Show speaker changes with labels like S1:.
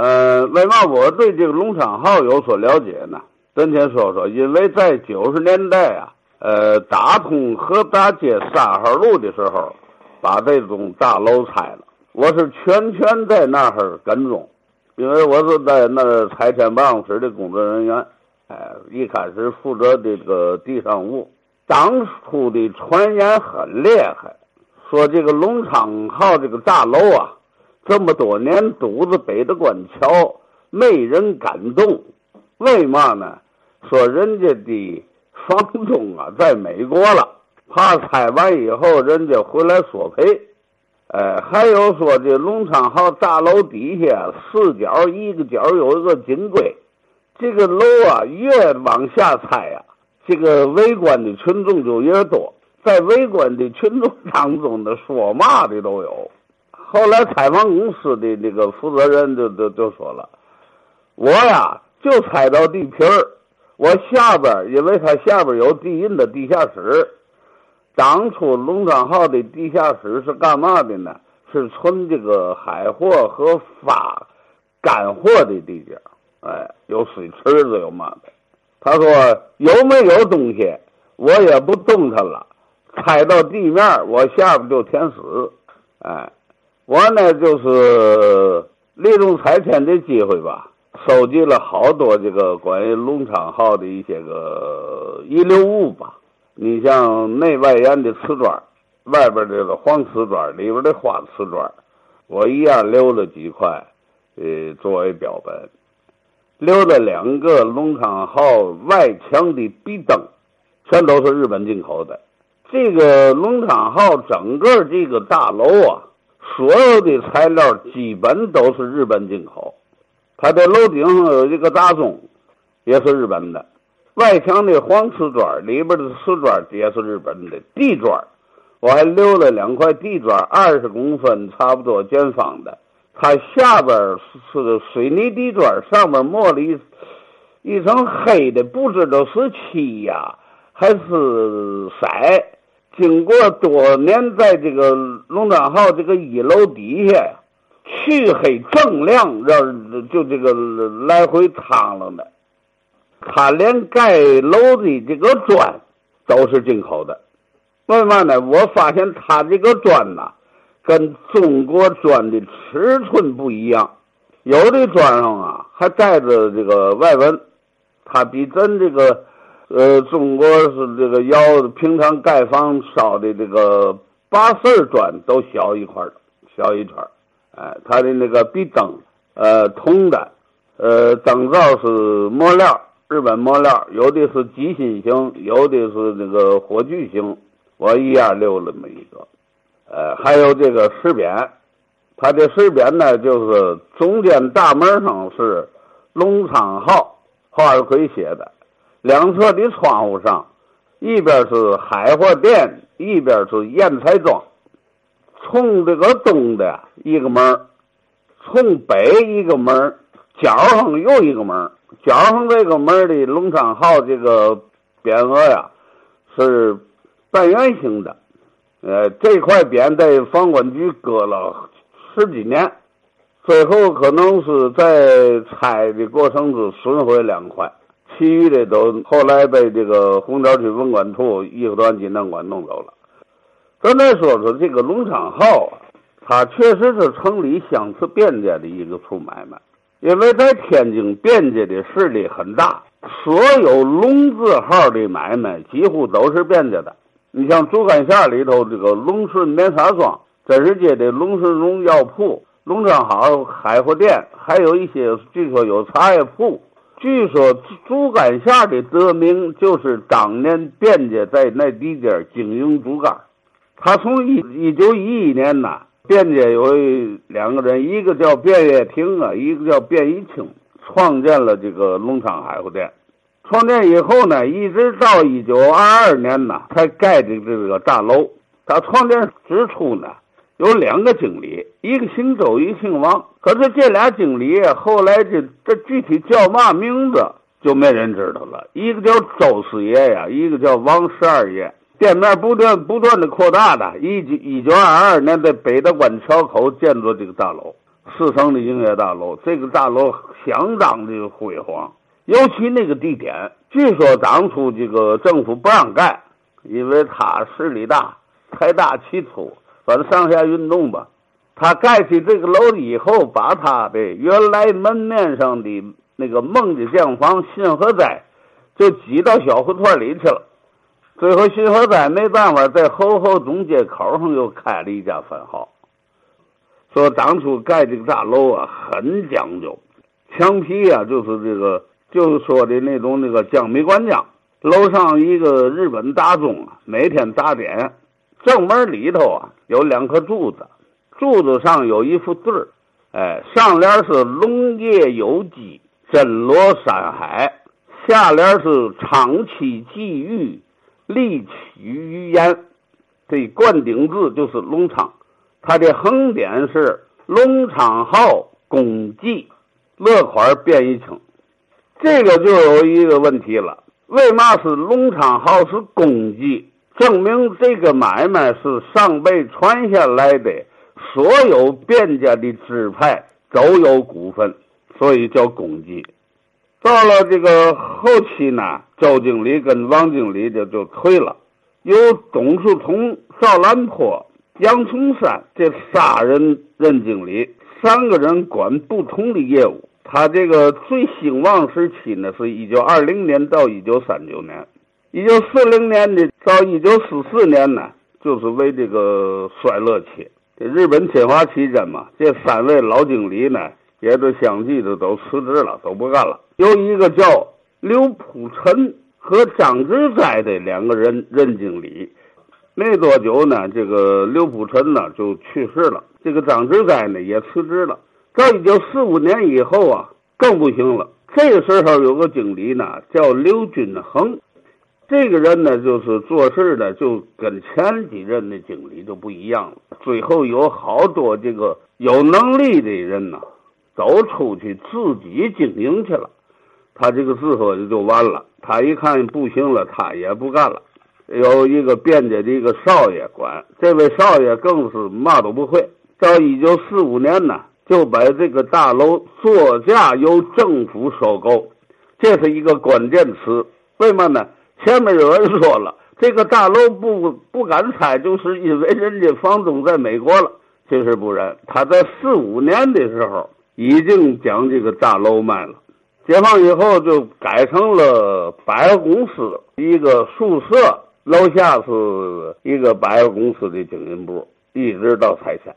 S1: 呃，为嘛我对这个龙昌号有所了解呢？咱先说说，因为在九十年代啊，呃，打通河大街三号路的时候，把这栋大楼拆了。我是全权在那儿跟踪，因为我是在那拆迁办公室的工作人员。哎，一开始负责这个地上物。当初的传言很厉害，说这个龙昌号这个大楼啊，这么多年堵着北的关桥，没人敢动。为嘛呢？说人家的房东啊，在美国了，怕拆完以后人家回来索赔。哎，还有说这龙昌号大楼底下四角一个角有一个金柜，这个楼啊越往下拆呀，这个围观的群众就越多。在围观的群众当中的说嘛的都有。后来采访公司的那个负责人就就就说了，我呀。就拆到地皮儿，我下边因为它下边有地印的地下室。当初龙昌号的地下室是干嘛的呢？是存这个海货和发干货的地界哎，有水池子，有嘛的。他说有没有东西，我也不动它了。拆到地面，我下边就填死。哎，我呢就是利用拆迁的机会吧。收集了好多这个关于龙昌号的一些个遗留物吧，你像内外沿的瓷砖，外边这个黄瓷砖，里边的花瓷砖，我一样留了几块，呃，作为标本。留了两个龙昌号外墙的壁灯，全都是日本进口的。这个龙昌号整个这个大楼啊，所有的材料基本都是日本进口。它的楼顶上有一个大钟，也是日本的。外墙的黄瓷砖，里边的瓷砖也是日本的。地砖，我还留了两块地砖，二十公分，差不多见方的。它下边是水泥地砖，上面抹了一一层黑的，不知道是漆呀还是色。经过多年，在这个龙章号这个一楼底下。黢黑锃亮，让就这个来回趟了呢。他连盖楼的这个砖都是进口的，为嘛呢？我发现他这个砖呐，跟中国砖的尺寸不一样，有的砖上啊还带着这个外文，它比咱这个呃中国是这个窑平常盖房烧的这个八四砖都小一块小一圈哎，它的那个壁灯，呃，铜的，呃，灯罩是磨料，日本磨料，有的是机芯型，有的是那个火炬型，我一样留了那么一个。呃，还有这个石匾，它的石匾呢，就是中间大门上是龙昌号，花是可以写的，两侧的窗户上，一边是海货店，一边是烟彩庄。从这个东的一个门从北一个门角上又一个门角上这个门的龙昌号这个匾额呀，是半圆形的。呃，这块匾在房管局搁了十几年，最后可能是在拆的过程中损毁两块，其余的都后来被这个红桥区文管处艺术团纪念馆弄走了。咱再说说这个龙昌号啊，它确实是城里相持便捷的一个处买卖，因为在天津便捷的势力很大，所有龙字号的买卖几乎都是便捷的。你像竹竿巷里头这个龙顺棉纱庄、真实街的龙顺荣药铺、龙昌号海货店，还有一些据说有茶叶铺。据说竹竿线的得名就是当年边界在那地界经营竹竿。他从一一九一一年呐，边界有两个人，一个叫卞月亭啊，一个叫卞一清，创建了这个龙昌海货店。创建以后呢，一直到一九二二年呐，才盖的这个大楼。他创建之初呢，有两个经理，一个姓周，一个姓王。可是这俩经理后来这这具体叫嘛名字就没人知道了。一个叫周四爷呀，一个叫王十二爷。店面不断不断的扩大的，一九一九二二年在北大关桥口建筑这个大楼，四层的营业大楼，这个大楼相当的辉煌，尤其那个地点，据说当初这个政府不让盖，因为它势力大，财大气粗，反正上下运动吧。他盖起这个楼以后，把他的原来门面上的那个孟家酱房新和斋，就挤到小胡同里去了。最后新和斋没办法，在后后东街口上又开了一家分号。说当初盖这个大楼啊，很讲究，墙皮啊就是这个，就是说的那种那个江米管浆。楼上一个日本大钟啊，每天打点。正门里头啊，有两颗柱子。柱子上有一副对儿，哎，上联是“龙业有机，真罗山海”，下联是“长期寄遇，力取于言”。这冠顶字就是龙昌，它的横点是“龙昌号公祭”，乐款变一清。这个就有一个问题了：为嘛是龙昌号是公祭？证明这个买卖是上辈传下来的。所有卞家的支派都有股份，所以叫公祭。到了这个后期呢，周经理跟王经理就就退了，由董树同、赵兰坡、杨崇山这仨人任经理，三个人管不同的业务。他这个最兴旺时期呢，是一九二零年到一九三九年，一九四零年的到一九四四年呢，就是为这个衰落期。这日本侵华期间嘛，这三位老经理呢，也都相继的都辞职了，都不干了。由一个叫刘朴臣和张志斋的两个人任经理，没多久呢，这个刘朴臣呢就去世了，这个张志斋呢也辞职了。到一九四五年以后啊，更不行了。这时候有个经理呢，叫刘君衡。这个人呢，就是做事呢，就跟前几任的经理就不一样了。最后有好多这个有能力的人呢，都出去自己经营去了。他这个之后就完了。他一看不行了，他也不干了。有一个卞家的一个少爷管，这位少爷更是嘛都不会。到一九四五年呢，就把这个大楼作价由政府收购，这是一个关键词。为嘛呢？前面有人说了，这个大楼不不敢拆，就是因为人家房东在美国了。其实不然，他在四五年的时候已经将这个大楼卖了。解放以后就改成了百货公司一个宿舍，楼下是一个百货公司的经营部，一直到拆迁。